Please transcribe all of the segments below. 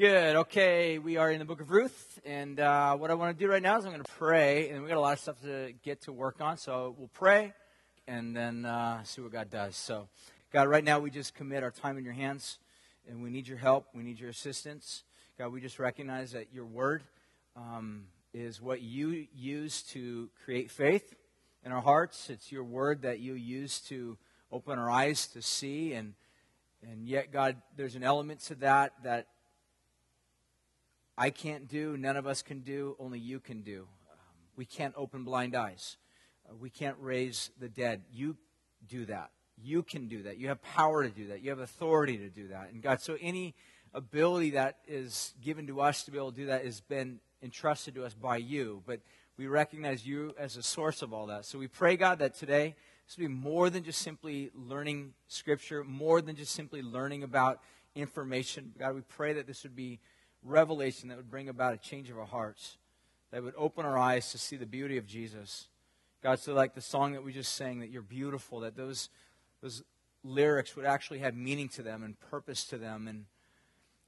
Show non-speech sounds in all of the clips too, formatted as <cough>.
Good. Okay, we are in the book of Ruth, and uh, what I want to do right now is I'm going to pray, and we got a lot of stuff to get to work on. So we'll pray, and then uh, see what God does. So, God, right now we just commit our time in Your hands, and we need Your help. We need Your assistance. God, we just recognize that Your Word um, is what You use to create faith in our hearts. It's Your Word that You use to open our eyes to see, and and yet, God, there's an element to that that I can't do, none of us can do, only you can do. Um, we can't open blind eyes. Uh, we can't raise the dead. You do that. You can do that. You have power to do that. You have authority to do that. And God, so any ability that is given to us to be able to do that has been entrusted to us by you. But we recognize you as a source of all that. So we pray, God, that today this will be more than just simply learning Scripture, more than just simply learning about information. God, we pray that this would be revelation that would bring about a change of our hearts, that would open our eyes to see the beauty of Jesus. God, so like the song that we just sang, that you're beautiful, that those, those lyrics would actually have meaning to them and purpose to them and,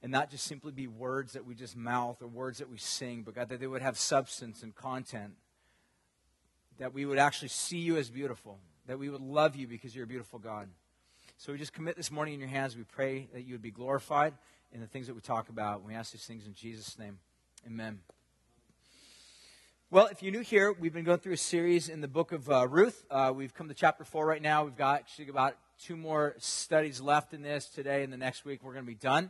and not just simply be words that we just mouth or words that we sing, but God, that they would have substance and content. That we would actually see you as beautiful, that we would love you because you're a beautiful God. So we just commit this morning in your hands. We pray that you would be glorified in the things that we talk about. We ask these things in Jesus' name. Amen. Well, if you're new here, we've been going through a series in the book of uh, Ruth. Uh, we've come to chapter four right now. We've got actually about two more studies left in this today, and the next week we're going to be done.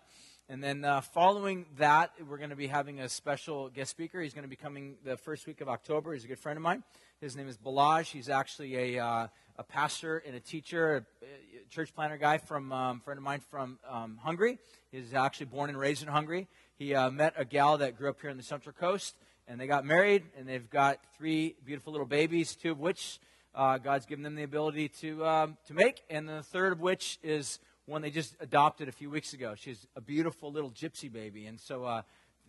And then uh, following that, we're going to be having a special guest speaker. He's going to be coming the first week of October. He's a good friend of mine. His name is Balaj. He's actually a, uh, a pastor and a teacher, a, church planner guy from um, friend of mine from um, Hungary. He's actually born and raised in Hungary. He uh, met a gal that grew up here on the Central Coast, and they got married, and they've got three beautiful little babies, two of which uh, God's given them the ability to um, to make, and the third of which is one they just adopted a few weeks ago. She's a beautiful little gypsy baby, and so uh,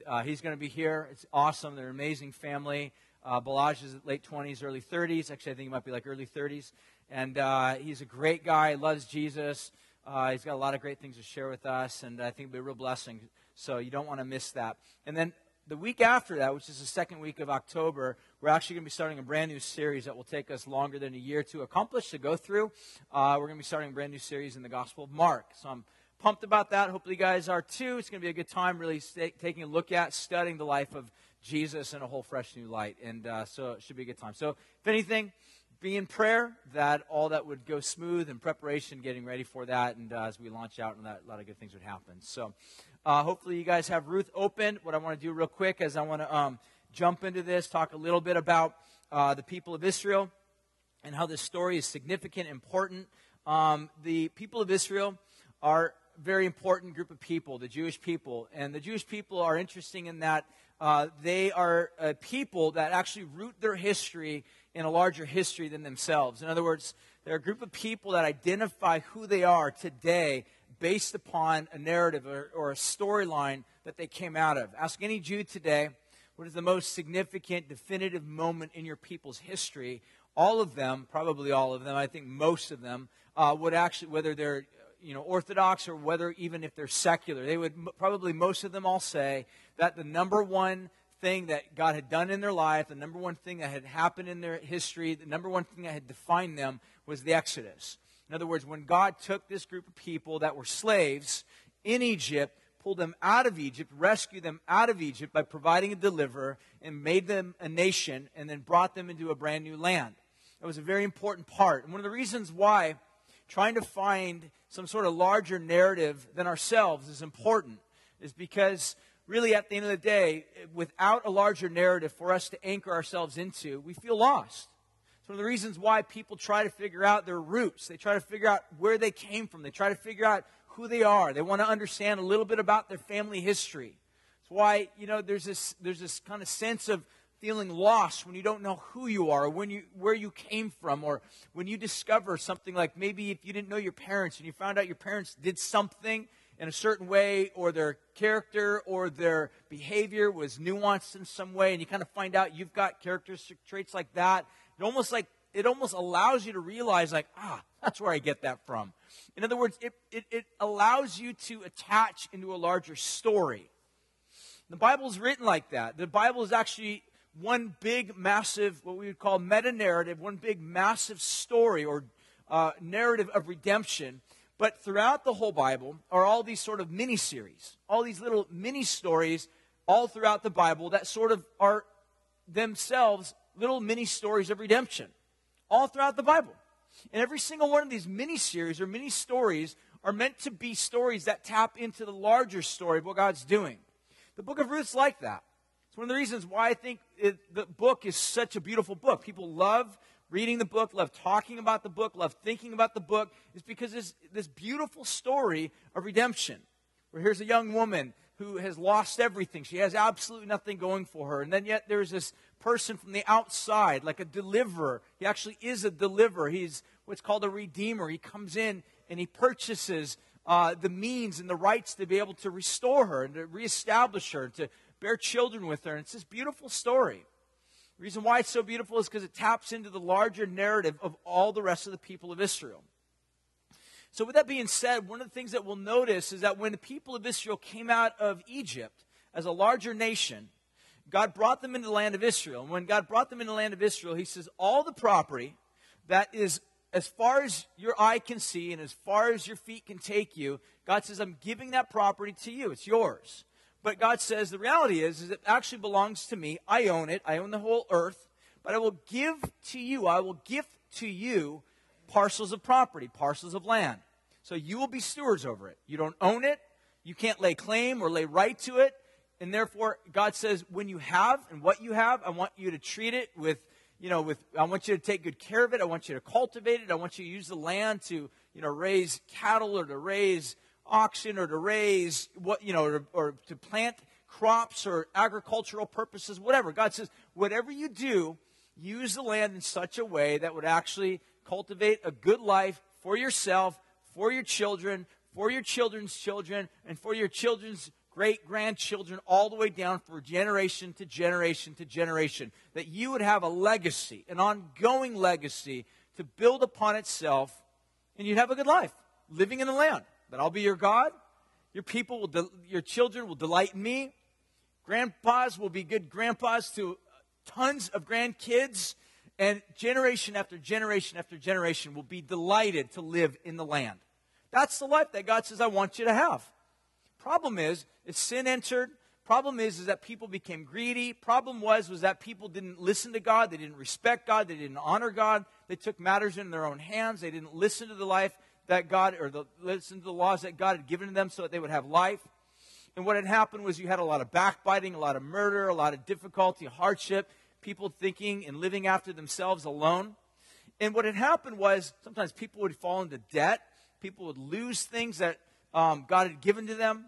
uh he's going to be here. It's awesome. They're an amazing family. Uh, Balaj is late 20s, early 30s. Actually, I think he might be like early 30s. And uh, he's a great guy, loves Jesus. Uh, he's got a lot of great things to share with us, and I think it'll be a real blessing. So you don't want to miss that. And then the week after that, which is the second week of October, we're actually going to be starting a brand new series that will take us longer than a year to accomplish, to go through. Uh, we're going to be starting a brand new series in the Gospel of Mark. So I'm pumped about that. Hopefully, you guys are too. It's going to be a good time really taking a look at, studying the life of Jesus in a whole fresh new light. And uh, so it should be a good time. So, if anything, be in prayer that all that would go smooth in preparation, getting ready for that. And uh, as we launch out, and that, a lot of good things would happen. So, uh, hopefully, you guys have Ruth open. What I want to do real quick is I want to um, jump into this, talk a little bit about uh, the people of Israel and how this story is significant, important. Um, the people of Israel are a very important group of people, the Jewish people. And the Jewish people are interesting in that uh, they are a people that actually root their history in a larger history than themselves. In other words, they're a group of people that identify who they are today based upon a narrative or, or a storyline that they came out of. Ask any Jew today what is the most significant, definitive moment in your people's history. All of them, probably all of them, I think most of them, uh, would actually, whether they're you know, Orthodox or whether even if they're secular, they would probably most of them all say that the number one thing that God had done in their life, the number one thing that had happened in their history, the number one thing that had defined them was the Exodus. In other words, when God took this group of people that were slaves in Egypt, pulled them out of Egypt, rescued them out of Egypt by providing a deliverer, and made them a nation, and then brought them into a brand new land. That was a very important part. And one of the reasons why trying to find some sort of larger narrative than ourselves is important is because really at the end of the day without a larger narrative for us to anchor ourselves into we feel lost. It's one of the reasons why people try to figure out their roots. They try to figure out where they came from. They try to figure out who they are. They want to understand a little bit about their family history. It's why you know there's this there's this kind of sense of feeling lost when you don't know who you are, or when you, where you came from, or when you discover something like maybe if you didn't know your parents and you found out your parents did something in a certain way, or their character or their behavior was nuanced in some way, and you kind of find out you've got characteristic traits like that. It almost like it almost allows you to realize, like, ah, that's where I get that from. In other words, it, it, it allows you to attach into a larger story. The Bible is written like that. The Bible is actually one big, massive, what we would call meta narrative, one big, massive story or uh, narrative of redemption. But throughout the whole Bible are all these sort of mini series, all these little mini stories all throughout the Bible that sort of are themselves little mini stories of redemption, all throughout the Bible. And every single one of these mini series or mini stories are meant to be stories that tap into the larger story of what God's doing. The book of Ruth's like that. It's one of the reasons why I think it, the book is such a beautiful book. People love reading the book, love talking about the book, love thinking about the book, is because it's this beautiful story of redemption. Where here's a young woman who has lost everything. She has absolutely nothing going for her. And then yet there's this person from the outside, like a deliverer. He actually is a deliverer. He's what's called a redeemer. He comes in and he purchases uh, the means and the rights to be able to restore her and to reestablish her, and to bear children with her. And it's this beautiful story. The reason why it's so beautiful is because it taps into the larger narrative of all the rest of the people of Israel. So, with that being said, one of the things that we'll notice is that when the people of Israel came out of Egypt as a larger nation, God brought them into the land of Israel. And when God brought them into the land of Israel, He says, All the property that is as far as your eye can see and as far as your feet can take you, God says, I'm giving that property to you. It's yours. But God says, the reality is, is it actually belongs to me. I own it. I own the whole earth. But I will give to you, I will gift to you parcels of property, parcels of land. So you will be stewards over it. You don't own it. You can't lay claim or lay right to it. And therefore, God says, when you have and what you have, I want you to treat it with, you know, with, I want you to take good care of it. I want you to cultivate it. I want you to use the land to, you know, raise cattle or to raise oxen or to raise what, you know, or, or to plant crops or agricultural purposes, whatever. God says, whatever you do, use the land in such a way that would actually cultivate a good life for yourself, for your children, for your children's children, and for your children's great grandchildren, all the way down for generation to generation to generation. That you would have a legacy, an ongoing legacy to build upon itself, and you'd have a good life living in the land. That I'll be your God. Your people will, de- your children will delight in me. Grandpas will be good grandpas to tons of grandkids. And generation after generation after generation will be delighted to live in the land. That's the life that God says, I want you to have. Problem is, is sin entered. Problem is, is that people became greedy. Problem was, was that people didn't listen to God. They didn't respect God. They didn't honor God. They took matters in their own hands. They didn't listen to the life that God, or the, listen to the laws that God had given to them so that they would have life. And what had happened was you had a lot of backbiting, a lot of murder, a lot of difficulty, hardship, people thinking and living after themselves alone. And what had happened was sometimes people would fall into debt people would lose things that um, God had given to them.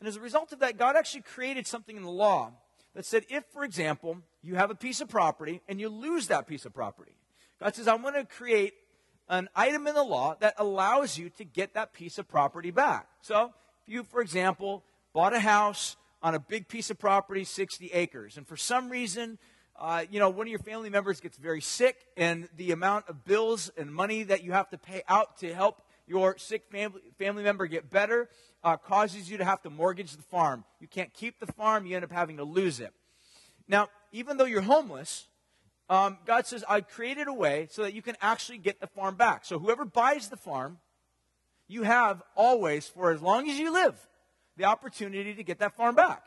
And as a result of that, God actually created something in the law that said if, for example, you have a piece of property and you lose that piece of property, God says, I'm going to create an item in the law that allows you to get that piece of property back. So, if you, for example, bought a house on a big piece of property, 60 acres, and for some reason, uh, you know, one of your family members gets very sick, and the amount of bills and money that you have to pay out to help your sick family, family member get better uh, causes you to have to mortgage the farm. You can't keep the farm, you end up having to lose it. Now, even though you're homeless, um, God says, I created a way so that you can actually get the farm back. So whoever buys the farm, you have always, for as long as you live, the opportunity to get that farm back.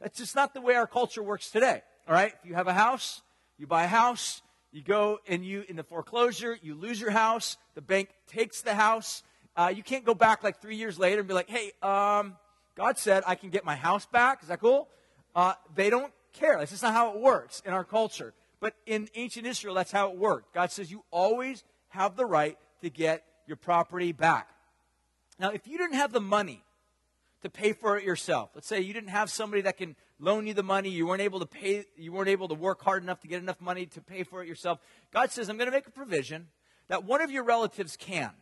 That's just not the way our culture works today. All right? If you have a house, you buy a house, you go and you, in the foreclosure, you lose your house. The bank takes the house. Uh, you can't go back like three years later and be like, hey, um, God said I can get my house back. Is that cool? Uh, they don't care. That's just not how it works in our culture. But in ancient Israel, that's how it worked. God says you always have the right to get your property back. Now, if you didn't have the money to pay for it yourself, let's say you didn't have somebody that can loan you the money, you weren't able to pay, you weren't able to work hard enough to get enough money to pay for it yourself. God says, I'm going to make a provision that one of your relatives can.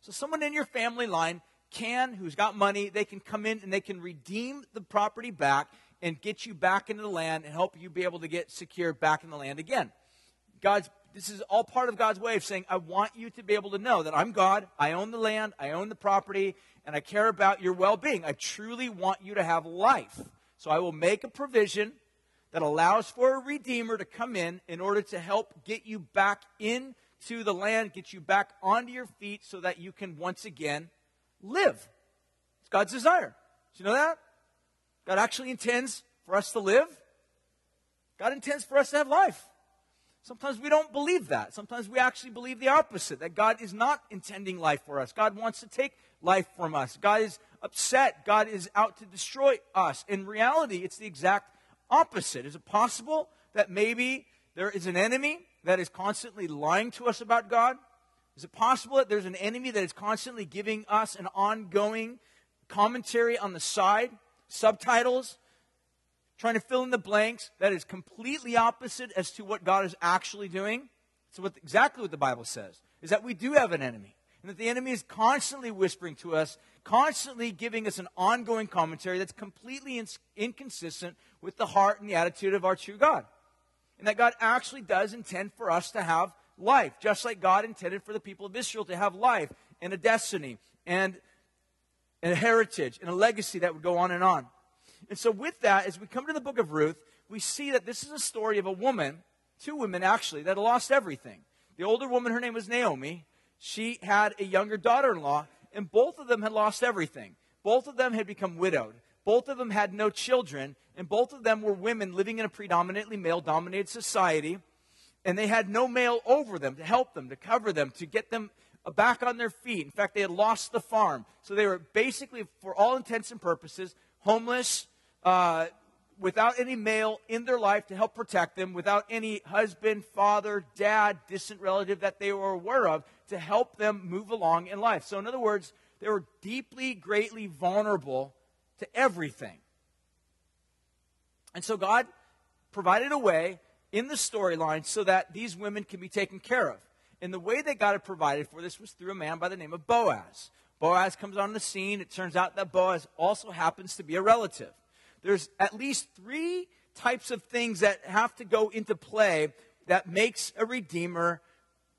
So someone in your family line can, who's got money, they can come in and they can redeem the property back and get you back into the land and help you be able to get secure back in the land again. God's this is all part of God's way of saying, I want you to be able to know that I'm God, I own the land, I own the property, and I care about your well being. I truly want you to have life. So I will make a provision that allows for a redeemer to come in in order to help get you back into the land, get you back onto your feet so that you can once again live. It's God's desire. Do you know that? God actually intends for us to live. God intends for us to have life. Sometimes we don't believe that. Sometimes we actually believe the opposite that God is not intending life for us. God wants to take life from us. God is upset. God is out to destroy us. In reality, it's the exact opposite. Is it possible that maybe there is an enemy that is constantly lying to us about God? Is it possible that there's an enemy that is constantly giving us an ongoing commentary on the side, subtitles, trying to fill in the blanks that is completely opposite as to what God is actually doing? So, what, exactly what the Bible says is that we do have an enemy, and that the enemy is constantly whispering to us, constantly giving us an ongoing commentary that's completely in, inconsistent with the heart and the attitude of our true God. And that God actually does intend for us to have life, just like God intended for the people of Israel to have life and a destiny and, and a heritage and a legacy that would go on and on. And so, with that, as we come to the book of Ruth, we see that this is a story of a woman, two women actually, that lost everything. The older woman, her name was Naomi. She had a younger daughter in law, and both of them had lost everything. Both of them had become widowed. Both of them had no children, and both of them were women living in a predominantly male dominated society. And they had no male over them to help them, to cover them, to get them back on their feet. In fact, they had lost the farm. So they were basically, for all intents and purposes, homeless, uh, without any male in their life to help protect them, without any husband, father, dad, distant relative that they were aware of to help them move along in life. So, in other words, they were deeply, greatly vulnerable to everything. And so, God provided a way in the storyline so that these women can be taken care of. And the way they got it provided for this was through a man by the name of Boaz. Boaz comes on the scene. It turns out that Boaz also happens to be a relative there's at least three types of things that have to go into play that makes a redeemer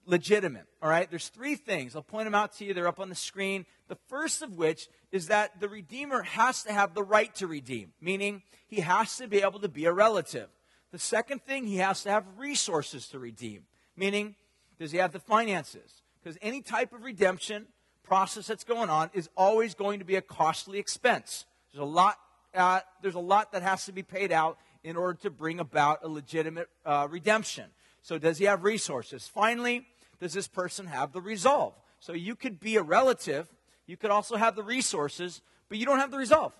legitimate. All right? There's three things. I'll point them out to you. They're up on the screen. The first of which is that the redeemer has to have the right to redeem, meaning he has to be able to be a relative. The second thing, he has to have resources to redeem, meaning does he have the finances? Because any type of redemption process that's going on is always going to be a costly expense. There's a lot uh, there's a lot that has to be paid out in order to bring about a legitimate uh, redemption. So, does he have resources? Finally, does this person have the resolve? So, you could be a relative, you could also have the resources, but you don't have the resolve.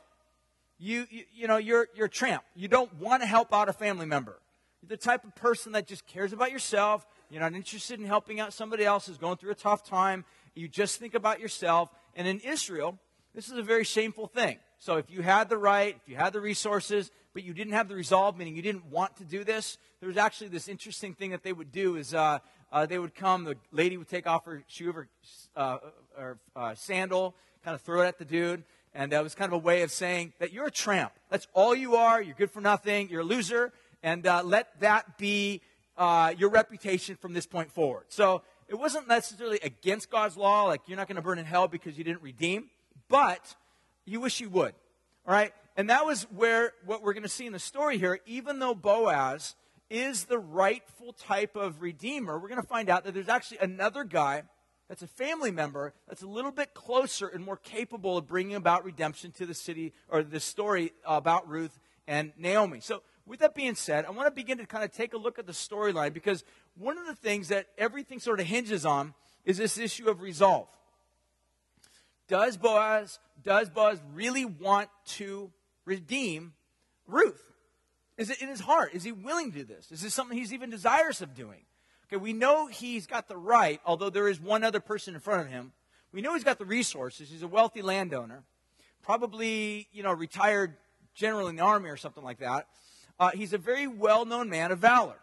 You, you, you know, you're, you're a tramp. You don't want to help out a family member. You're the type of person that just cares about yourself. You're not interested in helping out somebody else who's going through a tough time. You just think about yourself. And in Israel, this is a very shameful thing. So if you had the right, if you had the resources, but you didn't have the resolve, meaning you didn't want to do this, there was actually this interesting thing that they would do is uh, uh, they would come, the lady would take off her shoe or, uh, or uh, sandal, kind of throw it at the dude, and that was kind of a way of saying that you're a tramp. That's all you are. You're good for nothing. You're a loser, and uh, let that be uh, your reputation from this point forward. So it wasn't necessarily against God's law, like you're not going to burn in hell because you didn't redeem, but you wish you would. All right? And that was where what we're going to see in the story here, even though Boaz is the rightful type of redeemer, we're going to find out that there's actually another guy that's a family member that's a little bit closer and more capable of bringing about redemption to the city or the story about Ruth and Naomi. So, with that being said, I want to begin to kind of take a look at the storyline because one of the things that everything sort of hinges on is this issue of resolve. Does Boaz, does Boaz really want to redeem Ruth? Is it in his heart? Is he willing to do this? Is this something he's even desirous of doing? Okay, we know he's got the right, although there is one other person in front of him. We know he's got the resources. He's a wealthy landowner, probably, you know, retired general in the army or something like that. Uh, he's a very well known man of valor.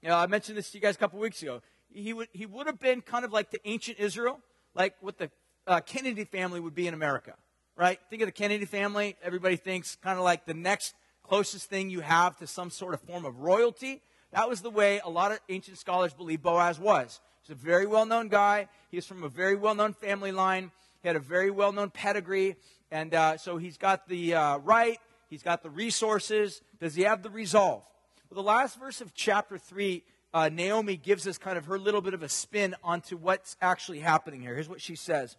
You know, I mentioned this to you guys a couple weeks ago. He would, he would have been kind of like the ancient Israel, like what the uh, Kennedy family would be in America, right? Think of the Kennedy family. Everybody thinks kind of like the next closest thing you have to some sort of form of royalty. That was the way a lot of ancient scholars believe Boaz was. He's a very well known guy. He's from a very well known family line. He had a very well known pedigree. And uh, so he's got the uh, right, He's got the resources. Does he have the resolve? Well, the last verse of chapter 3, uh, Naomi gives us kind of her little bit of a spin onto what's actually happening here. Here's what she says.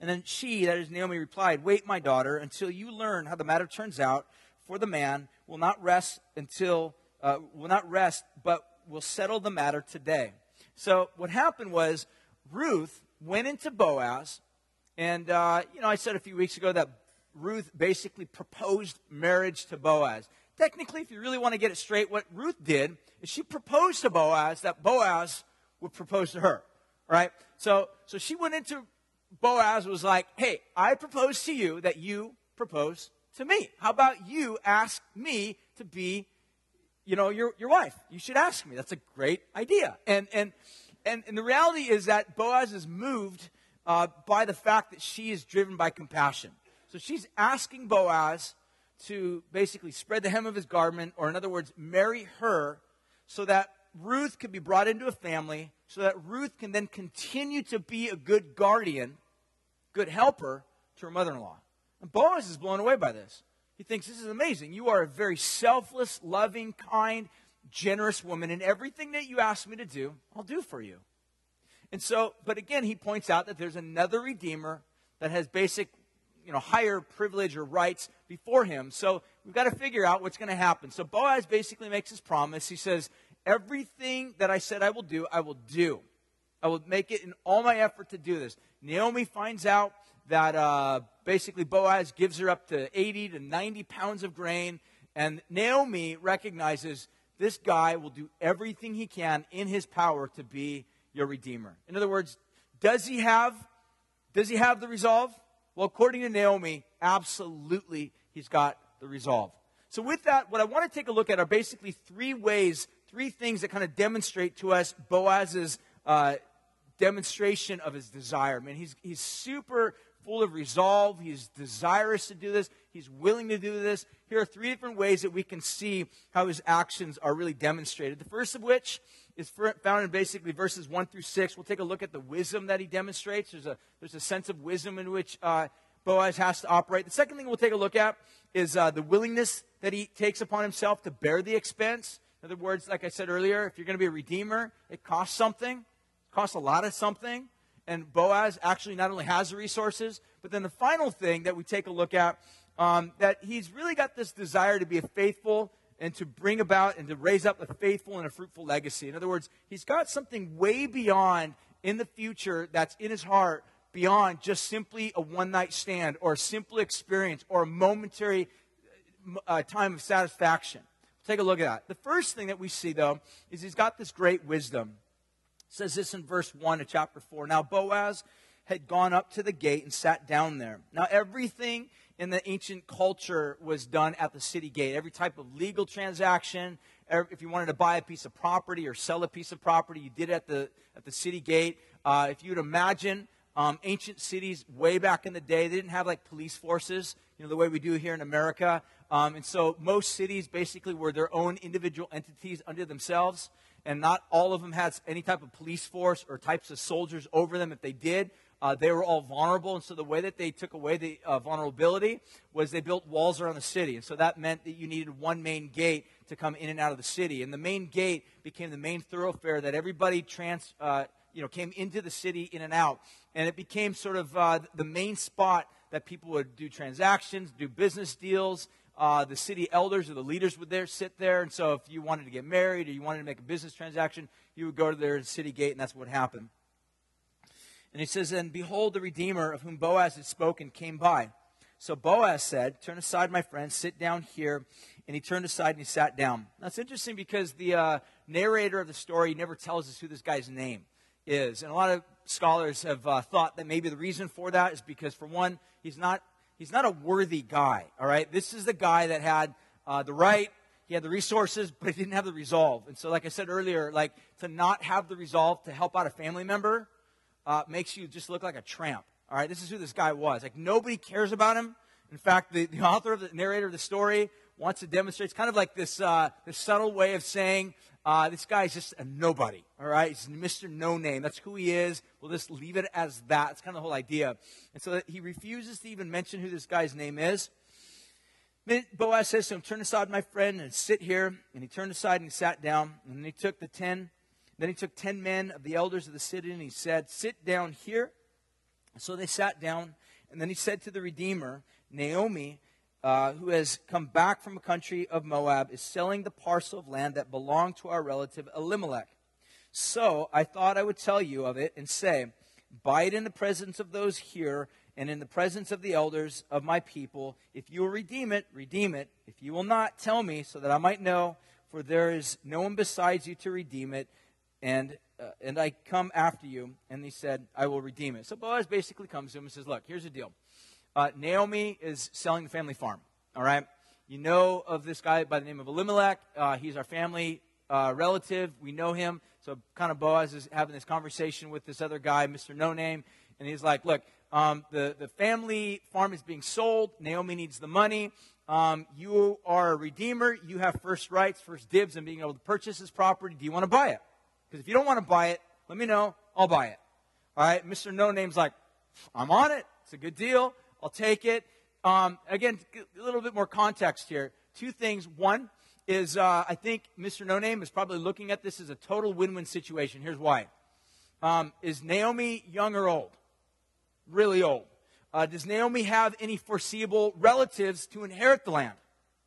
And then she, that is Naomi, replied, Wait, my daughter, until you learn how the matter turns out, for the man will not rest until, uh, will not rest, but will settle the matter today. So what happened was Ruth went into Boaz, and, uh, you know, I said a few weeks ago that Ruth basically proposed marriage to Boaz. Technically, if you really want to get it straight, what Ruth did is she proposed to Boaz that Boaz would propose to her. Right? So, so she went into Boaz was like, hey, I propose to you that you propose to me. How about you ask me to be, you know, your, your wife? You should ask me. That's a great idea. And, and, and, and the reality is that Boaz is moved uh, by the fact that she is driven by compassion. So she's asking Boaz to basically spread the hem of his garment, or in other words, marry her so that Ruth could be brought into a family, so that Ruth can then continue to be a good guardian, good helper to her mother in law. And Boaz is blown away by this. He thinks, This is amazing. You are a very selfless, loving, kind, generous woman, and everything that you ask me to do, I'll do for you. And so, but again, he points out that there's another Redeemer that has basic, you know, higher privilege or rights before him. So we've got to figure out what's going to happen. So Boaz basically makes his promise. He says, Everything that I said I will do, I will do. I will make it in all my effort to do this. Naomi finds out that uh, basically Boaz gives her up to 80 to 90 pounds of grain, and Naomi recognizes this guy will do everything he can in his power to be your redeemer. In other words, does he have does he have the resolve? Well, according to Naomi, absolutely he's got the resolve. So with that, what I want to take a look at are basically three ways three things that kind of demonstrate to us Boaz's uh, demonstration of his desire. Man, he's, he's super full of resolve. He's desirous to do this. He's willing to do this. Here are three different ways that we can see how his actions are really demonstrated. The first of which is found in basically verses 1 through 6. We'll take a look at the wisdom that he demonstrates. There's a, there's a sense of wisdom in which uh, Boaz has to operate. The second thing we'll take a look at is uh, the willingness that he takes upon himself to bear the expense. In other words, like I said earlier, if you're going to be a redeemer, it costs something. It costs a lot of something. And Boaz actually not only has the resources, but then the final thing that we take a look at, um, that he's really got this desire to be a faithful and to bring about and to raise up a faithful and a fruitful legacy. In other words, he's got something way beyond in the future that's in his heart beyond just simply a one night stand or a simple experience or a momentary uh, time of satisfaction. Take a look at that. The first thing that we see, though, is he's got this great wisdom. It says this in verse 1 of chapter 4. Now, Boaz had gone up to the gate and sat down there. Now, everything in the ancient culture was done at the city gate. Every type of legal transaction, if you wanted to buy a piece of property or sell a piece of property, you did it at the, at the city gate. Uh, if you would imagine um, ancient cities way back in the day, they didn't have like police forces, you know, the way we do here in America. Um, and so most cities basically were their own individual entities unto themselves, and not all of them had any type of police force or types of soldiers over them. If they did, uh, they were all vulnerable. And so the way that they took away the uh, vulnerability was they built walls around the city. And so that meant that you needed one main gate to come in and out of the city. And the main gate became the main thoroughfare that everybody trans, uh, you know, came into the city in and out. And it became sort of uh, the main spot that people would do transactions, do business deals, uh, the city elders or the leaders would there sit there. And so if you wanted to get married or you wanted to make a business transaction, you would go to their city gate, and that's what happened. And he says, And behold, the Redeemer of whom Boaz had spoken came by. So Boaz said, Turn aside, my friend, sit down here. And he turned aside and he sat down. It's interesting because the uh, narrator of the story never tells us who this guy's name is. And a lot of scholars have uh, thought that maybe the reason for that is because, for one, he's not he's not a worthy guy, all right? This is the guy that had uh, the right, he had the resources, but he didn't have the resolve. And so, like I said earlier, like to not have the resolve to help out a family member uh, makes you just look like a tramp. All right, this is who this guy was. Like nobody cares about him. In fact, the, the <laughs> author of the narrator of the story wants to demonstrate. It's kind of like this uh, this subtle way of saying uh, this guy's just a nobody, all right? He's Mr. No Name. That's who he is. We'll just leave it as that. It's kind of the whole idea. And so he refuses to even mention who this guy's name is. Boaz says to him, Turn aside, my friend, and sit here. And he turned aside and sat down. And then he took the ten. Then he took ten men of the elders of the city and he said, Sit down here. So they sat down. And then he said to the Redeemer, Naomi, uh, who has come back from a country of Moab, is selling the parcel of land that belonged to our relative Elimelech. So I thought I would tell you of it and say, Buy it in the presence of those here and in the presence of the elders of my people. If you will redeem it, redeem it. If you will not, tell me so that I might know, for there is no one besides you to redeem it. And, uh, and I come after you. And he said, I will redeem it. So Boaz basically comes to him and says, Look, here's the deal. Uh, Naomi is selling the family farm, all right? You know of this guy by the name of Elimelech. Uh, he's our family uh, relative. We know him. So, kind of Boaz is having this conversation with this other guy, Mr. No Name. And he's like, Look, um, the, the family farm is being sold. Naomi needs the money. Um, you are a redeemer. You have first rights, first dibs on being able to purchase this property. Do you want to buy it? Because if you don't want to buy it, let me know. I'll buy it. All right. Mr. No Name's like, I'm on it. It's a good deal. I'll take it. Um, again, a little bit more context here. Two things. One is uh, I think Mr. No Name is probably looking at this as a total win win situation. Here's why. Um, is Naomi young or old? really old. Uh, does Naomi have any foreseeable relatives to inherit the land?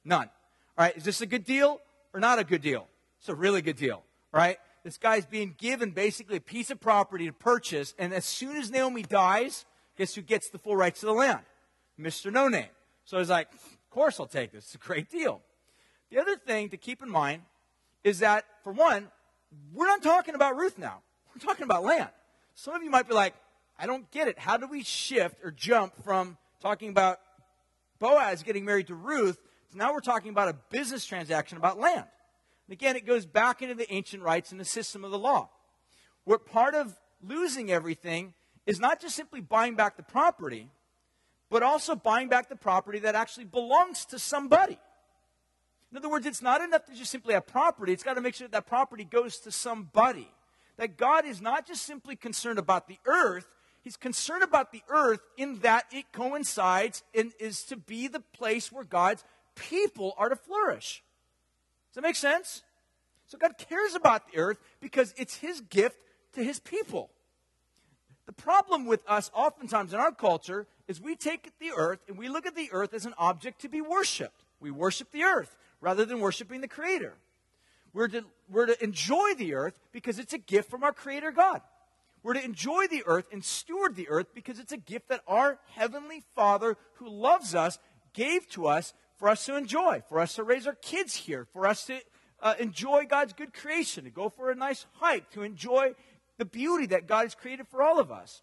None. All right, is this a good deal or not a good deal? It's a really good deal, right? This guy's being given basically a piece of property to purchase, and as soon as Naomi dies, guess who gets the full rights to the land? Mr. No Name. So he's like, Of course I'll take this. It's a great deal. The other thing to keep in mind is that, for one, we're not talking about Ruth now. We're talking about land. Some of you might be like, I don't get it. How do we shift or jump from talking about Boaz getting married to Ruth to now we're talking about a business transaction about land? Again, it goes back into the ancient rights and the system of the law. Where part of losing everything is not just simply buying back the property, but also buying back the property that actually belongs to somebody. In other words, it's not enough to just simply have property, it's got to make sure that, that property goes to somebody. That God is not just simply concerned about the earth, He's concerned about the earth in that it coincides and is to be the place where God's people are to flourish. Does that make sense? So God cares about the earth because it's his gift to his people. The problem with us, oftentimes in our culture, is we take the earth and we look at the earth as an object to be worshiped. We worship the earth rather than worshiping the Creator. We're to, we're to enjoy the earth because it's a gift from our Creator God. We're to enjoy the earth and steward the earth because it's a gift that our Heavenly Father, who loves us, gave to us for us to enjoy, for us to raise our kids here, for us to uh, enjoy God's good creation, to go for a nice hike, to enjoy the beauty that God has created for all of us.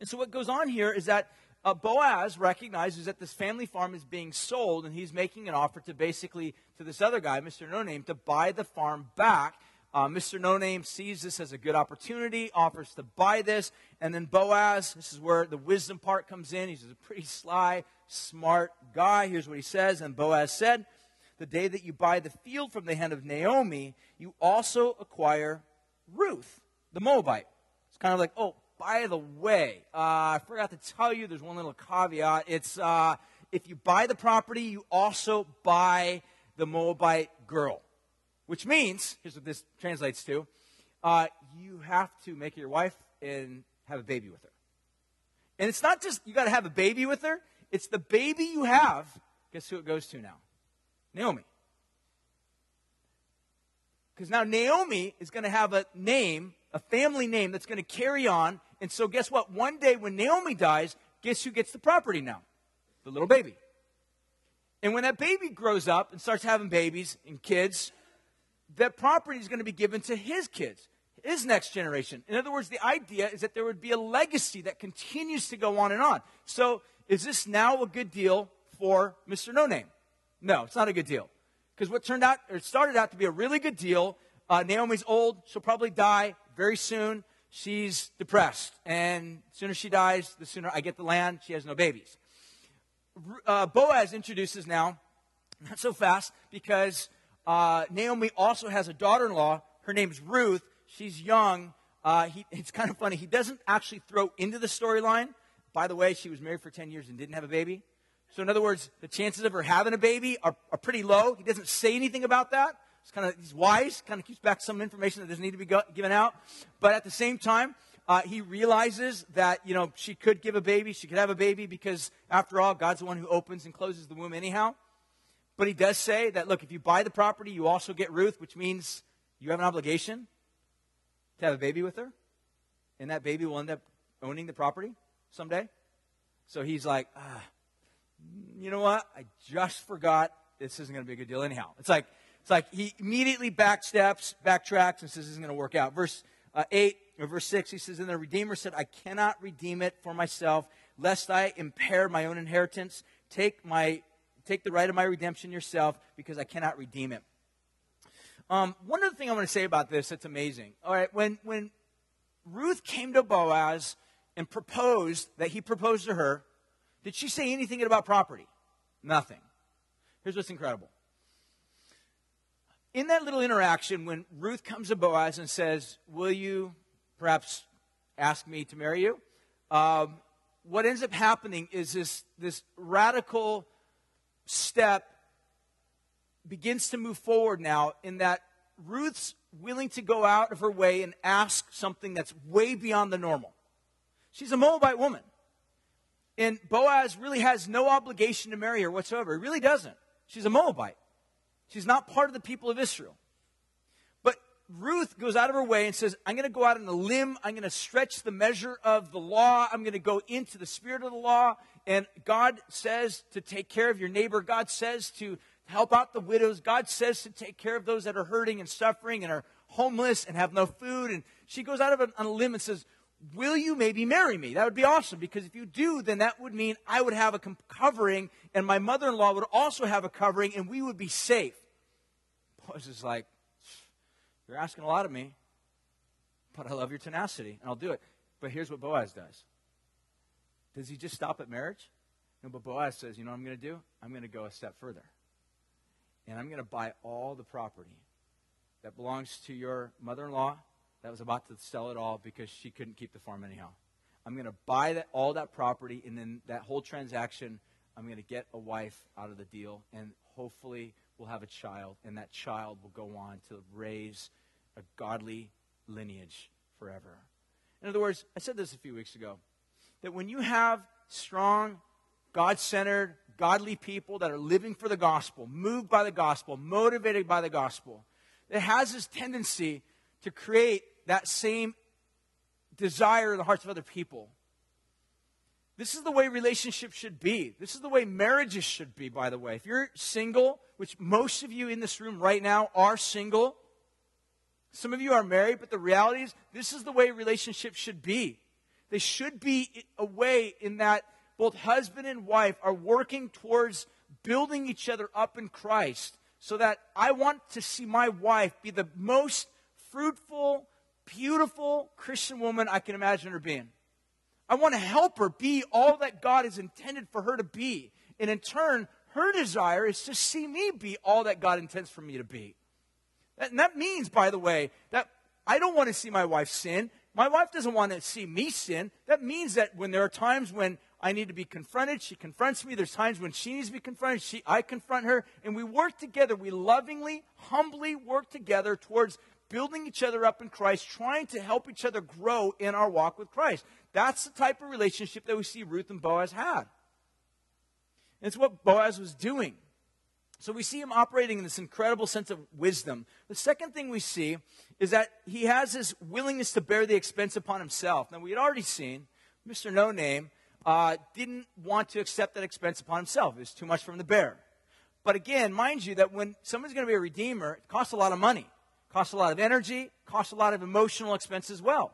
And so, what goes on here is that uh, Boaz recognizes that this family farm is being sold, and he's making an offer to basically to this other guy, Mr. No Name, to buy the farm back uh, Mr. No Name sees this as a good opportunity, offers to buy this. And then Boaz, this is where the wisdom part comes in. He's a pretty sly, smart guy. Here's what he says. And Boaz said, The day that you buy the field from the hand of Naomi, you also acquire Ruth, the Moabite. It's kind of like, oh, by the way, uh, I forgot to tell you, there's one little caveat. It's uh, if you buy the property, you also buy the Moabite girl. Which means, here's what this translates to uh, you have to make your wife and have a baby with her. And it's not just you got to have a baby with her, it's the baby you have. Guess who it goes to now? Naomi. Because now Naomi is going to have a name, a family name that's going to carry on. And so, guess what? One day when Naomi dies, guess who gets the property now? The little baby. And when that baby grows up and starts having babies and kids, that property is going to be given to his kids, his next generation. In other words, the idea is that there would be a legacy that continues to go on and on. So, is this now a good deal for Mr. No Name? No, it's not a good deal. Because what turned out, or started out to be a really good deal, uh, Naomi's old, she'll probably die very soon. She's depressed. And the sooner she dies, the sooner I get the land. She has no babies. Uh, Boaz introduces now, not so fast, because uh, Naomi also has a daughter in law. Her name's Ruth. She's young. Uh, he, it's kind of funny. He doesn't actually throw into the storyline. By the way, she was married for 10 years and didn't have a baby. So, in other words, the chances of her having a baby are, are pretty low. He doesn't say anything about that. He's kind of he's wise, kind of keeps back some information that doesn't need to be go, given out. But at the same time, uh, he realizes that you know she could give a baby, she could have a baby because after all, God's the one who opens and closes the womb anyhow. But he does say that look, if you buy the property, you also get Ruth, which means you have an obligation to have a baby with her, and that baby will end up owning the property someday. So he's like, ah, you know what? I just forgot this isn't going to be a good deal anyhow. It's like it's like he immediately backsteps, backtracks, and says this isn't going to work out. Verse uh, eight or verse six, he says, "And the Redeemer said, I cannot redeem it for myself, lest I impair my own inheritance. Take my take the right of my redemption yourself, because I cannot redeem it." Um, one other thing I want to say about this that's amazing. All right, when when Ruth came to Boaz and proposed that he proposed to her, did she say anything about property? Nothing. Here's what's incredible. In that little interaction, when Ruth comes to Boaz and says, Will you perhaps ask me to marry you? Um, what ends up happening is this, this radical step begins to move forward now in that Ruth's willing to go out of her way and ask something that's way beyond the normal. She's a Moabite woman. And Boaz really has no obligation to marry her whatsoever. He really doesn't. She's a Moabite. She's not part of the people of Israel. But Ruth goes out of her way and says, I'm going to go out on a limb. I'm going to stretch the measure of the law. I'm going to go into the spirit of the law. And God says to take care of your neighbor. God says to help out the widows. God says to take care of those that are hurting and suffering and are homeless and have no food. And she goes out of a, on a limb and says, will you maybe marry me? That would be awesome because if you do, then that would mean I would have a covering and my mother in law would also have a covering and we would be safe. Boaz is like, You're asking a lot of me, but I love your tenacity and I'll do it. But here's what Boaz does Does he just stop at marriage? No, but Boaz says, You know what I'm going to do? I'm going to go a step further. And I'm going to buy all the property that belongs to your mother in law that was about to sell it all because she couldn't keep the farm anyhow. I'm going to buy that, all that property, and then that whole transaction, I'm going to get a wife out of the deal, and hopefully we'll have a child, and that child will go on to raise a godly lineage forever. In other words, I said this a few weeks ago that when you have strong, God centered, godly people that are living for the gospel, moved by the gospel, motivated by the gospel, it has this tendency to create that same desire in the hearts of other people. This is the way relationships should be. This is the way marriages should be, by the way. If you're single, which most of you in this room right now are single, some of you are married, but the reality is this is the way relationships should be. They should be a way in that both husband and wife are working towards building each other up in Christ so that I want to see my wife be the most fruitful, beautiful Christian woman I can imagine her being. I want to help her be all that God has intended for her to be. And in turn, her desire is to see me be all that God intends for me to be. And that means, by the way, that I don't want to see my wife sin. My wife doesn't want to see me sin. That means that when there are times when I need to be confronted, she confronts me. There's times when she needs to be confronted, she, I confront her. And we work together. We lovingly, humbly work together towards building each other up in Christ, trying to help each other grow in our walk with Christ. That's the type of relationship that we see Ruth and Boaz had. And it's what Boaz was doing. So we see him operating in this incredible sense of wisdom. The second thing we see is that he has this willingness to bear the expense upon himself. Now, we had already seen Mr. No Name uh, didn't want to accept that expense upon himself. It was too much him to bear. But again, mind you, that when someone's going to be a redeemer, it costs a lot of money costs a lot of energy, costs a lot of emotional expense as well.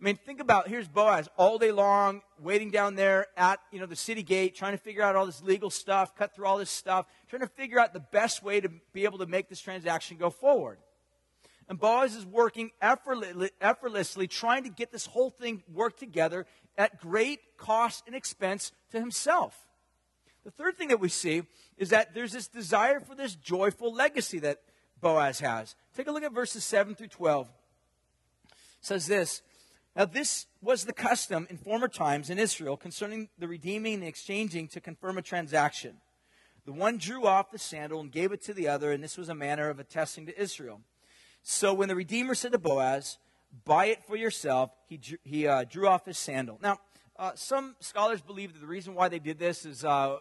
I mean, think about here's Boaz all day long waiting down there at you know the city gate, trying to figure out all this legal stuff, cut through all this stuff, trying to figure out the best way to be able to make this transaction go forward. And Boaz is working effortlessly, effortlessly trying to get this whole thing work together at great cost and expense to himself. The third thing that we see is that there's this desire for this joyful legacy that Boaz has. Take a look at verses 7 through 12. It says this Now, this was the custom in former times in Israel concerning the redeeming and exchanging to confirm a transaction. The one drew off the sandal and gave it to the other, and this was a manner of attesting to Israel. So when the Redeemer said to Boaz, Buy it for yourself, he, drew, he uh, drew off his sandal. Now, uh, some scholars believe that the reason why they did this is uh,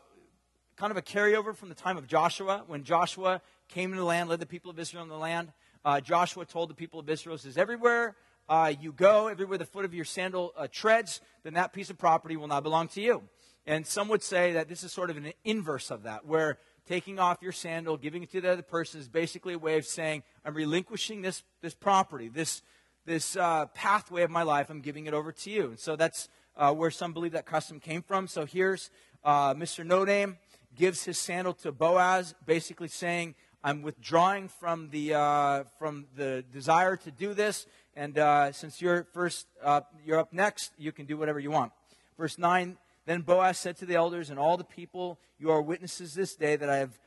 kind of a carryover from the time of Joshua. When Joshua came into the land, led the people of Israel in the land, uh, Joshua told the people of Israel, says, Everywhere uh, you go, everywhere the foot of your sandal uh, treads, then that piece of property will not belong to you. And some would say that this is sort of an inverse of that, where taking off your sandal, giving it to the other person is basically a way of saying, I'm relinquishing this, this property, this, this uh, pathway of my life, I'm giving it over to you. And so that's uh, where some believe that custom came from. So here's uh, Mr. No Name gives his sandal to Boaz, basically saying, I'm withdrawing from the, uh, from the desire to do this. And uh, since you're first, uh, you're up next, you can do whatever you want. Verse 9 Then Boaz said to the elders and all the people, You are witnesses this day that I have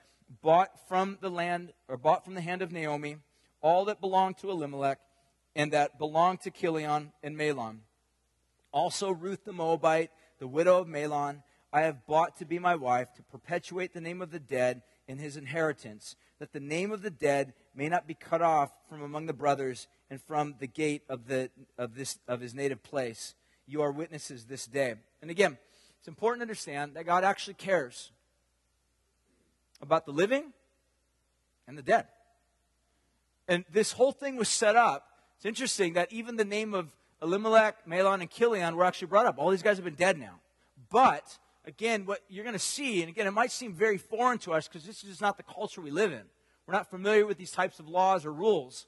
bought from the land, or bought from the hand of Naomi, all that belonged to Elimelech and that belonged to Chilion and Mahlon. Also, Ruth the Moabite, the widow of Mahlon, I have bought to be my wife to perpetuate the name of the dead in his inheritance, that the name of the dead may not be cut off from among the brothers and from the gate of, the, of, this, of his native place. You are witnesses this day. And again, it's important to understand that God actually cares about the living and the dead. And this whole thing was set up. It's interesting that even the name of Elimelech, Mahlon, and Chilion were actually brought up. All these guys have been dead now. But, again, what you're going to see, and again, it might seem very foreign to us because this is not the culture we live in. We're not familiar with these types of laws or rules.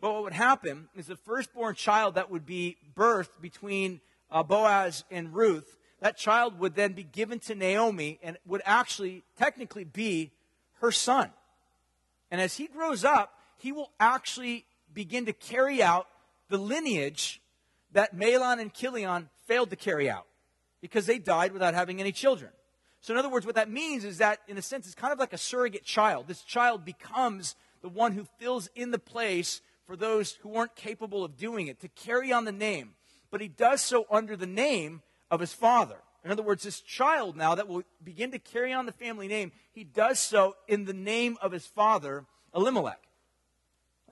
But what would happen is the firstborn child that would be birthed between uh, Boaz and Ruth, that child would then be given to Naomi and would actually technically be her son. And as he grows up, he will actually begin to carry out the lineage that Mahlon and Chilion failed to carry out because they died without having any children. So, in other words, what that means is that, in a sense, it's kind of like a surrogate child. This child becomes the one who fills in the place for those who weren't capable of doing it, to carry on the name. But he does so under the name of his father. In other words, this child now that will begin to carry on the family name, he does so in the name of his father, Elimelech.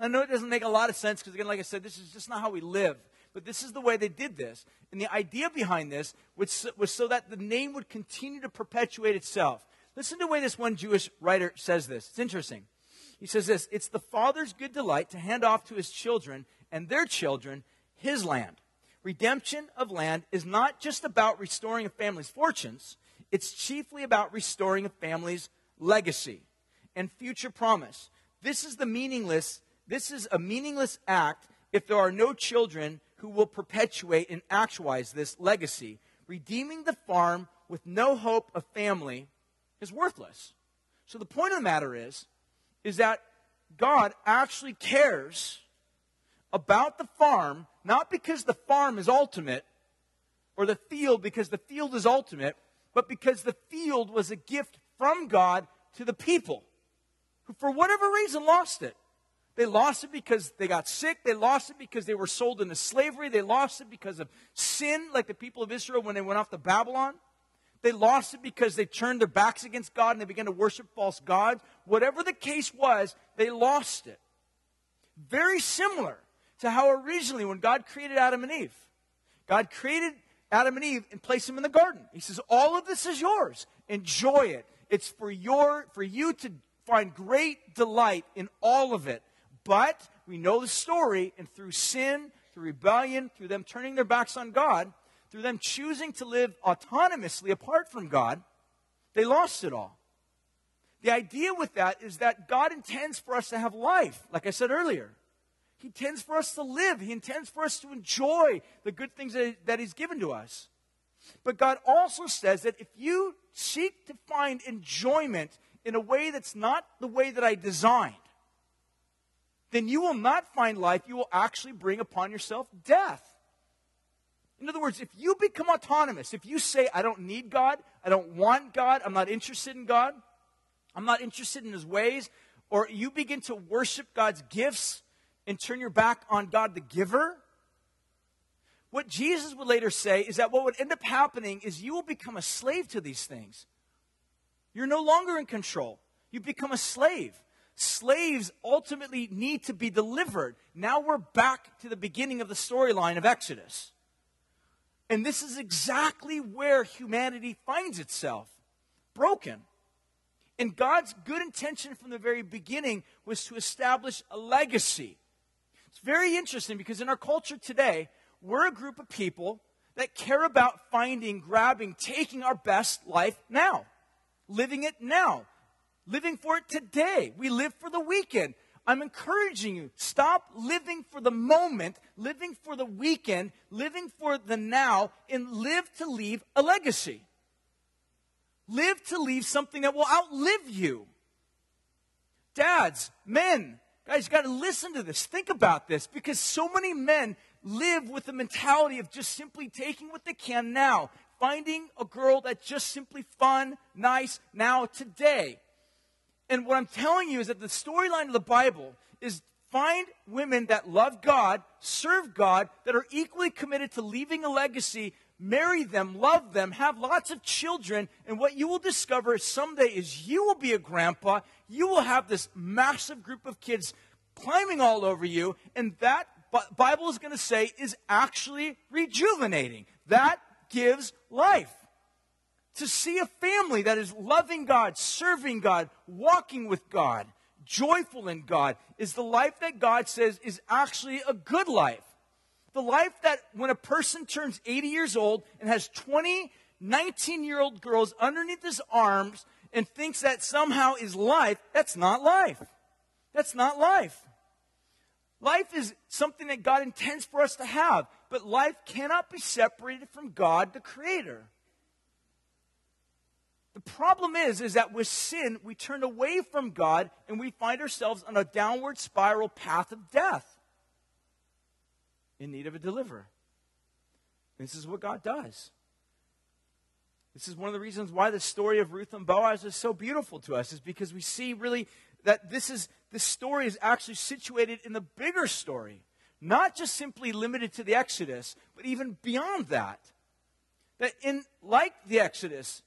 I know it doesn't make a lot of sense because, again, like I said, this is just not how we live. But this is the way they did this. And the idea behind this was, was so that the name would continue to perpetuate itself. Listen to the way this one Jewish writer says this. It's interesting. He says this It's the father's good delight to hand off to his children and their children his land. Redemption of land is not just about restoring a family's fortunes, it's chiefly about restoring a family's legacy and future promise. This is the meaningless, this is a meaningless act if there are no children who will perpetuate and actualize this legacy. Redeeming the farm with no hope of family is worthless. So the point of the matter is, is that God actually cares about the farm, not because the farm is ultimate, or the field because the field is ultimate, but because the field was a gift from God to the people who, for whatever reason, lost it. They lost it because they got sick. They lost it because they were sold into slavery. They lost it because of sin, like the people of Israel when they went off to Babylon. They lost it because they turned their backs against God and they began to worship false gods. Whatever the case was, they lost it. Very similar to how originally, when God created Adam and Eve, God created Adam and Eve and placed them in the garden. He says, All of this is yours. Enjoy it. It's for your for you to find great delight in all of it. But we know the story, and through sin, through rebellion, through them turning their backs on God, through them choosing to live autonomously apart from God, they lost it all. The idea with that is that God intends for us to have life, like I said earlier. He intends for us to live. He intends for us to enjoy the good things that, He's given to us. But God also says that if you seek to find enjoyment in a way that's not the way that I designed, then you will not find life. You will actually bring upon yourself death. In other words, if you become autonomous, if you say, I don't need God, I don't want God, I'm not interested in God, I'm not interested in His ways, or you begin to worship God's gifts and turn your back on God the giver, what Jesus would later say is that what would end up happening is you will become a slave to these things. You're no longer in control. You become a slave. Slaves ultimately need to be delivered. Now we're back to the beginning of the storyline of Exodus. And this is exactly where humanity finds itself broken. And God's good intention from the very beginning was to establish a legacy. It's very interesting because in our culture today, we're a group of people that care about finding, grabbing, taking our best life now, living it now, living for it today. We live for the weekend. I'm encouraging you, stop living for the moment, living for the weekend, living for the now, and live to leave a legacy. Live to leave something that will outlive you. Dads, men, guys, you got to listen to this. Think about this because so many men live with the mentality of just simply taking what they can now, finding a girl that's just simply fun, nice, now, today. And what I'm telling you is that the storyline of the Bible is find women that love God, serve God, that are equally committed to leaving a legacy, marry them, love them, have lots of children, and what you will discover someday is you will be a grandpa, you will have this massive group of kids climbing all over you, and that Bible is going to say is actually rejuvenating. That gives life. To see a family that is loving God, serving God, walking with God, joyful in God, is the life that God says is actually a good life. The life that when a person turns 80 years old and has 20 19 year old girls underneath his arms and thinks that somehow is life, that's not life. That's not life. Life is something that God intends for us to have, but life cannot be separated from God, the Creator. The problem is, is that with sin, we turn away from God and we find ourselves on a downward spiral path of death in need of a deliverer. This is what God does. This is one of the reasons why the story of Ruth and Boaz is so beautiful to us, is because we see really that this is this story is actually situated in the bigger story, not just simply limited to the Exodus, but even beyond that. That in like the Exodus,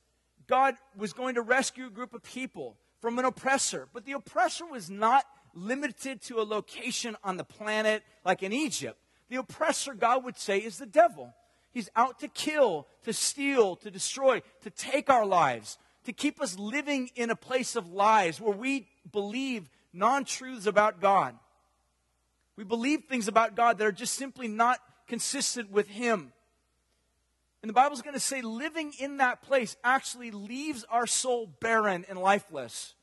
God was going to rescue a group of people from an oppressor, but the oppressor was not limited to a location on the planet like in Egypt. The oppressor, God would say, is the devil. He's out to kill, to steal, to destroy, to take our lives, to keep us living in a place of lies where we believe non truths about God. We believe things about God that are just simply not consistent with Him. And the Bible's going to say living in that place actually leaves our soul barren and lifeless.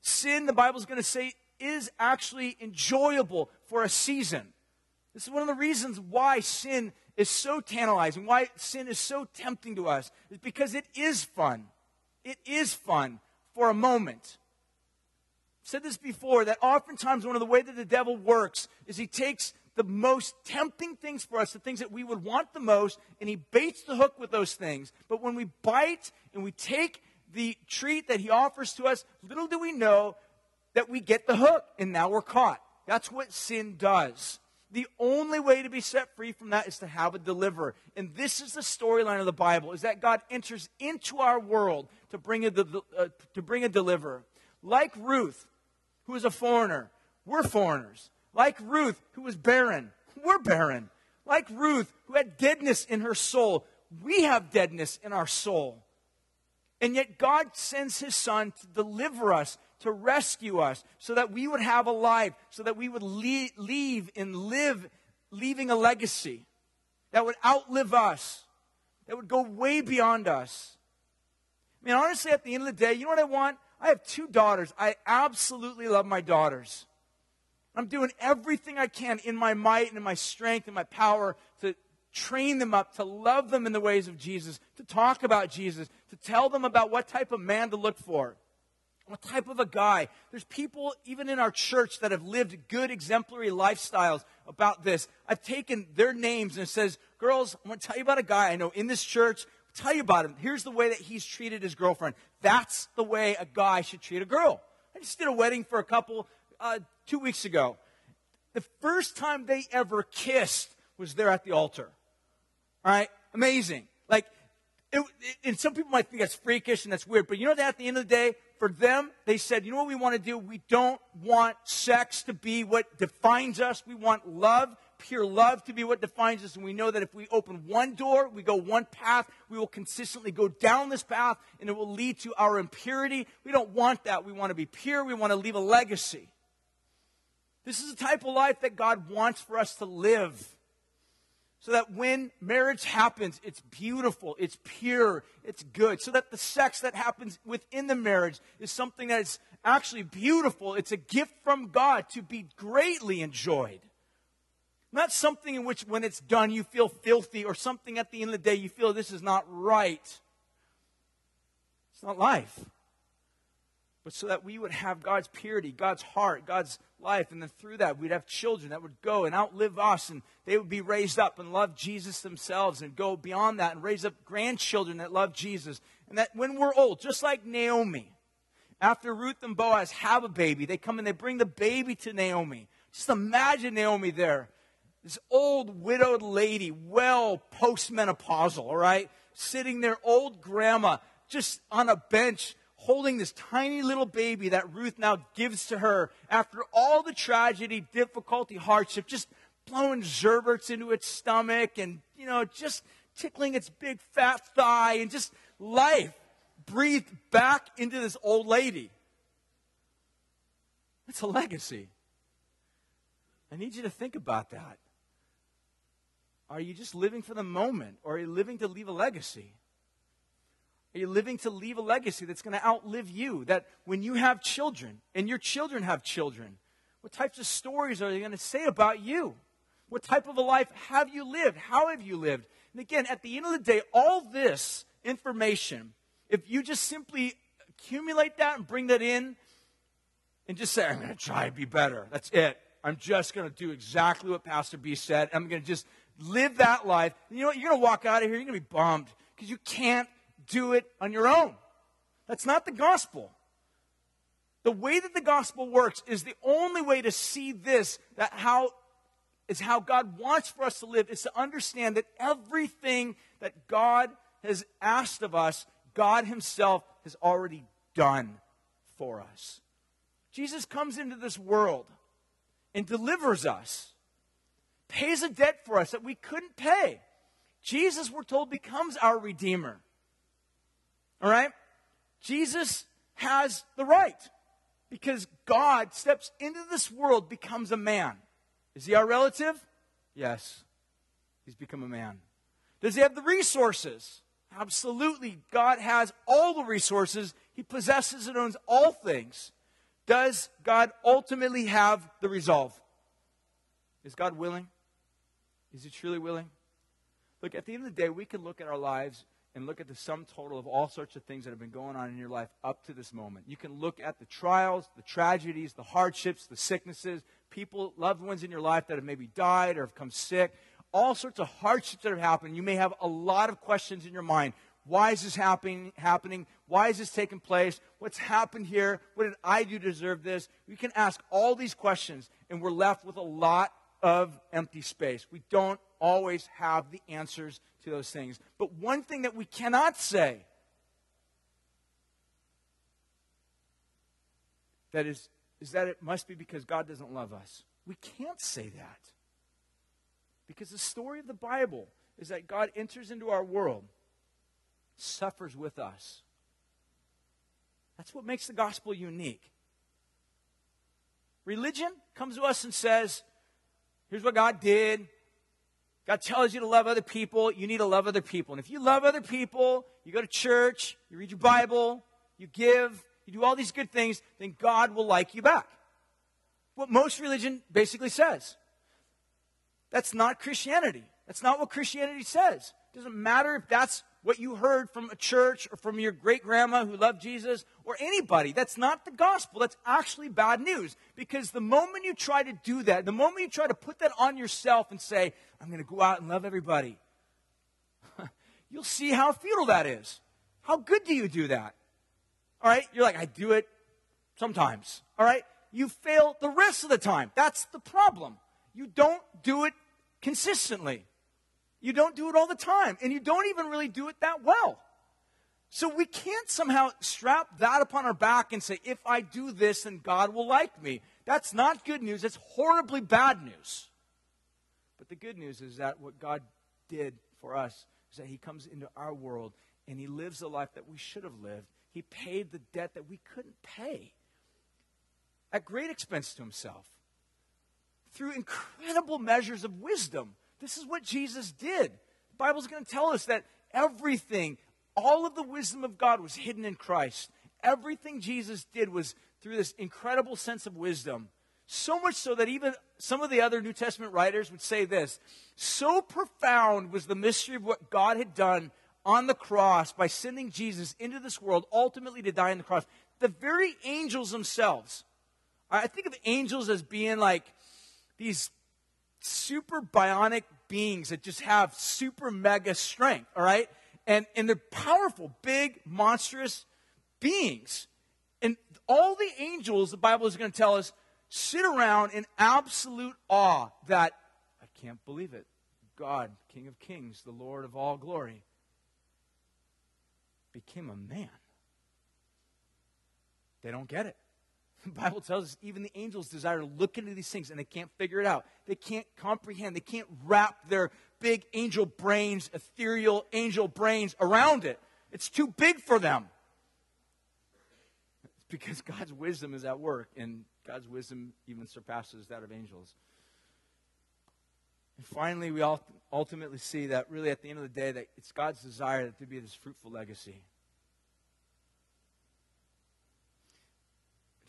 Sin, the Bible's going to say, is actually enjoyable for a season. This is one of the reasons why sin is so tantalizing, why sin is so tempting to us, is because it is fun. It is fun for a moment I've said this before that oftentimes one of the way that the devil works is he takes the most tempting things for us, the things that we would want the most, and he baits the hook with those things. But when we bite and we take the treat that he offers to us, little do we know that we get the hook and now we're caught. That's what sin does. The only way to be set free from that is to have a deliverer. And this is the storyline of the Bible is that God enters into our world to bring a, uh, to bring a deliverer. Like Ruth, who is a foreigner. We're foreigners. Like Ruth, who was barren. We're barren. Like Ruth, who had deadness in her soul. We have deadness in our soul. And yet God sends his son to deliver us, to rescue us, so that we would have a life, so that we would leave, leave and live, leaving a legacy that would outlive us, that would go way beyond us. I mean, honestly, at the end of the day, you know what I want? I have two daughters. I absolutely love my daughters. I'm doing everything I can in my might and in my strength and my power to train them up, to love them in the ways of Jesus, to talk about Jesus, to tell them about what type of man to look for, what type of a guy. There's people, even in our church, that have lived good, exemplary lifestyles about this. I've taken their names and it says, Girls, I'm going to tell you about a guy I know in this church tell you about him. Here's the way that he's treated his girlfriend. That's the way a guy should treat a girl. I just did a wedding for a couple uh, two weeks ago. The first time they ever kissed was there at the altar. All right? Amazing. Like, it, it, and some people might think that's freakish and that's weird, but you know that at the end of the day, for them, they said, you know what we want to do? We don't want sex to be what defines us. We want love, pure love to be what defines us. And we know that if we open one door, we go one path, we will consistently go down this path and it will lead to our impurity. We don't want that. We want to be pure. We want to leave a legacy. This is the type of life that God wants for us to live so that when marriage happens, it's beautiful, it's pure, it's good. So that the sex that happens within the marriage is something that is actually beautiful. It's a gift from God to be greatly enjoyed. Not something in which, when it's done, you feel filthy, or something at the end of the day you feel this is not right. It's not life but so that we would have God's purity, God's heart, God's life. And then through that, we'd have children that would go and outlive us, and they would be raised up and love Jesus themselves, and go beyond that and raise up grandchildren that love Jesus. And that when we're old, just like Naomi, after Ruth and Boaz have a baby, they come and they bring the baby to Naomi. Just imagine Naomi there. This old widowed lady, well postmenopausal, all right? Sitting there, old grandma, just on a bench holding this tiny little baby that Ruth now gives to her after all the tragedy, difficulty, hardship, just blowing zerberts into its stomach and, you know, just tickling its big fat thigh and just life breathed back into this old lady. That's a legacy. I need you to think about that. Are you just living for the moment or are you living to leave a legacy? Are you living to leave a legacy that's going to outlive you? That when you have children and your children have children, what types of stories are they going to say about you? What type of a life have you lived? How have you lived? And again, at the end of the day, all this information, if you just simply accumulate that and bring that in and just say, I'm going to try and be better. That's it. I'm just going to do exactly what Pastor B said. I'm going to just live that life. You know what? You're going to walk out of here, you're going to be bummed because you can't do it on your own. That's not the gospel. The way that the gospel works is the only way to see this, that how is how God wants for us to live, is to understand that everything that God has asked of us, God Himself has already done for us. Jesus comes into this world and delivers us, pays a debt for us that we couldn't pay. Jesus, we're told, becomes our Redeemer. All right? Jesus has the right because God steps into this world, becomes a man. Is he our relative? Yes. He's become a man. Does he have the resources? Absolutely. God has all the resources. He possesses and owns all things. Does God ultimately have the resolve? Is God willing? Is he truly willing? Look, at the end of the day, we can look at our lives and look at the sum total of all sorts of things that have been going on in your life up to this moment. You can look at the trials, the tragedies, the hardships, the sicknesses, people, loved ones in your life that have maybe died or have come sick, all sorts of hardships that have happened. You may have a lot of questions in your mind. Why is this happening? happening? Why is this taking place? What's happened here? What did I do to deserve this? We can ask all these questions, and we're left with a lot of empty space. We don't always have the answers to those things. But one thing that we cannot say that is, is that it must be because God doesn't love us. We can't say that. Because the story of the Bible is that God enters into our world, suffers with us. That's what makes the gospel unique. Religion comes to us and says, here's what God did, God tells you to love other people, you need to love other people. And if you love other people, you go to church, you read your Bible, you give, you do all these good things, then God will like you back. What most religion basically says. That's not Christianity. That's not what Christianity says. It doesn't matter if that's what you heard from a church or from your great grandma who loved Jesus or anybody. That's not the gospel. That's actually bad news. Because the moment you try to do that, the moment you try to put that on yourself and say, I'm going to go out and love everybody, <laughs> you'll see how futile that is. How good do you do that? All right? You're like, I do it sometimes. All right? You fail the rest of the time. That's the problem. You don't do it consistently. You don't do it all the time, and you don't even really do it that well. So we can't somehow strap that upon our back and say, if I do this, then God will like me. That's not good news. It's horribly bad news. But the good news is that what God did for us is that He comes into our world and He lives the life that we should have lived. He paid the debt that we couldn't pay at great expense to Himself through incredible measures of wisdom. This is what Jesus did. The Bible's going to tell us that everything, all of the wisdom of God was hidden in Christ. Everything Jesus did was through this incredible sense of wisdom. So much so that even some of the other New Testament writers would say this so profound was the mystery of what God had done on the cross by sending Jesus into this world, ultimately to die on the cross. The very angels themselves, I think of angels as being like these super bionic beings that just have super mega strength, all right? And, and they're powerful, big, monstrous beings. And all the angels, the Bible is going to tell us, sit around in absolute awe that, I can't believe it, God, King of kings, the Lord of all glory, became a man. They don't get it. The Bible tells us even the angels desire to look into these things and they can't figure it out. They can't comprehend. They can't wrap their big angel brains, ethereal angel brains around it. It's too big for them It's because God's wisdom is at work, and God's wisdom even surpasses that of angels. And finally, we all ultimately see that really at the end of the day, that it's God's desire that there be this fruitful legacy.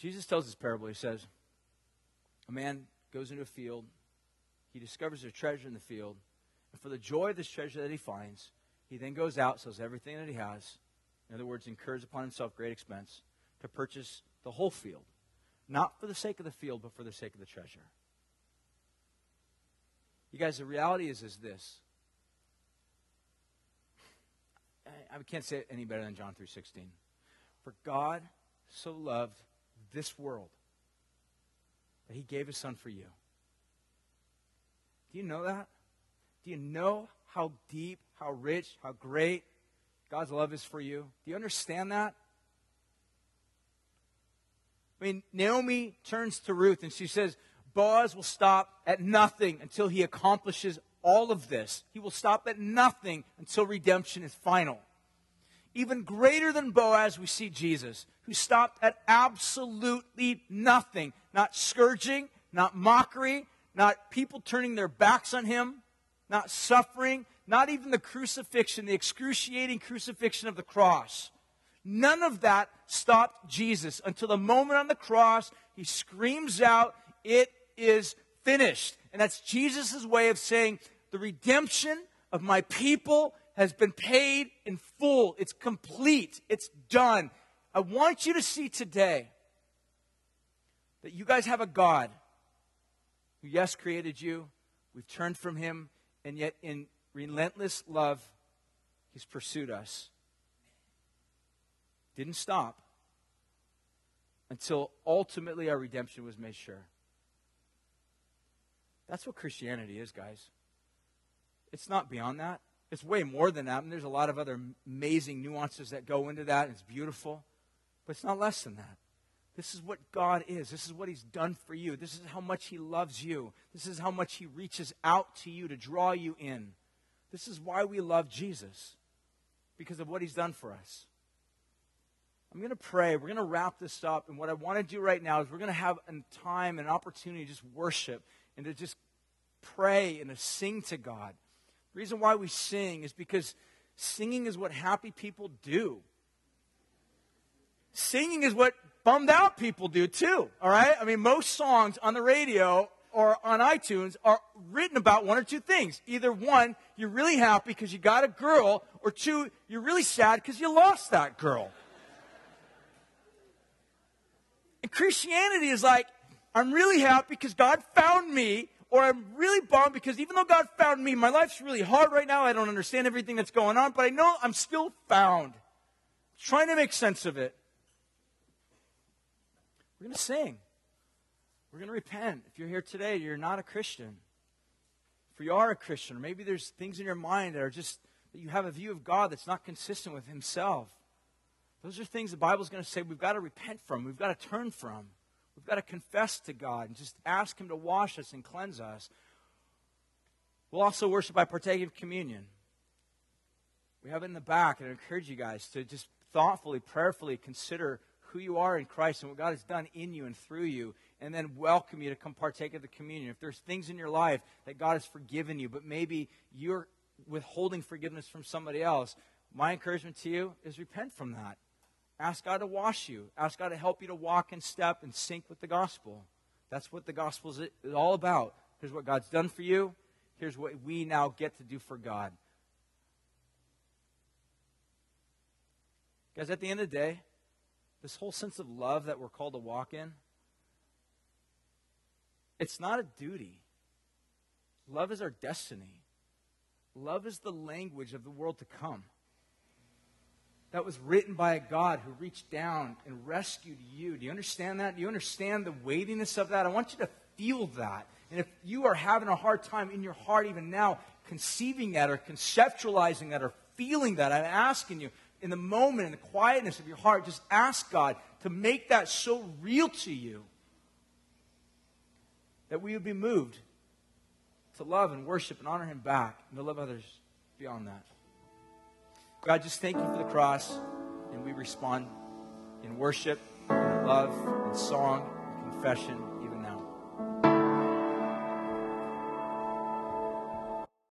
Jesus tells this parable. He says, A man goes into a field, he discovers a treasure in the field, and for the joy of this treasure that he finds, he then goes out, sells everything that he has. In other words, incurs upon himself great expense to purchase the whole field, not for the sake of the field, but for the sake of the treasure. You guys, the reality is, is this. I, I can't say it any better than John 3.16. For God so loved this world that he gave his son for you. Do you know that? Do you know how deep, how rich, how great God's love is for you? Do you understand that? I mean, Naomi turns to Ruth and she says, Boaz will stop at nothing until he accomplishes all of this. He will stop at nothing until redemption is final. Even greater than Boaz, we see Jesus, who stopped at absolutely nothing. Not scourging, not mockery, not people turning their backs on him, not suffering, not even the crucifixion, the excruciating crucifixion of the cross. None of that stopped Jesus until the moment on the cross he screams out, It is finished. And that's Jesus' way of saying, The redemption of my people has been paid in full. It's complete. It's done. I want you to see today that you guys have a God who, yes, created you. We've turned from him, and yet in relentless love, he's pursued us didn't stop until ultimately our redemption was made sure. That's what Christianity is, guys. It's not beyond that. It's way more than that. And there's a lot of other amazing nuances that go into that. And it's beautiful. But it's not less than that. This is what God is. This is what He's done for you. This is how much He loves you. This is how much He reaches out to you to draw you in. This is why we love Jesus, because of what He's done for us. I'm going to pray. We're going to wrap this up. And what I want to do right now is we're going to have a time, an opportunity to just worship and to just pray and to sing to God. The reason why we sing is because singing is what happy people do. Singing is what bummed out people do too, all right? I mean, most songs on the radio or on iTunes are written about one or two things. Either one, you're really happy because you got a girl, or two, you're really sad because you lost that girl. And Christianity is like, I'm really happy because God found me, or I'm really bummed because even though God found me, my life's really hard right now. I don't understand everything that's going on, but I know I'm still found. trying to make sense of it. We're going to sing. We're going to repent. If you're here today, you're not a Christian. For you are a Christian, or maybe there's things in your mind that are just that you have a view of God that's not consistent with Himself. Those are things the Bible's going to say we've got to repent from, we've got to turn from. We've got to confess to God and just ask Him to wash us and cleanse us. We'll also worship by partaking of communion. We have it in the back, and I encourage you guys to just thoughtfully, prayerfully consider who you are in Christ and what God has done in you and through you, and then welcome you to come partake of the communion. If there's things in your life that God has forgiven you, but maybe you're withholding forgiveness from somebody else, my encouragement to you is repent from that. Ask God to wash you. Ask God to help you to walk in step and sync with the gospel. That's what the gospel is all about. Here's what God's done for you. Here's what we now get to do for God. Guys, at the end of the day, this whole sense of love that we're called to walk in, it's not a duty. Love is our destiny. Love is the language of the world to come. That was written by a God who reached down and rescued you. Do you understand that? Do you understand the weightiness of that? I want you to feel that. And if you are having a hard time in your heart, even now, conceiving that or conceptualizing that or feeling that, I'm asking you, in the moment, in the quietness of your heart, just ask God to make that so real to you that we would be moved to love and worship and honor Him back and to love others beyond that. God, just thank you for the cross, and we respond in worship, in love, in song, in confession.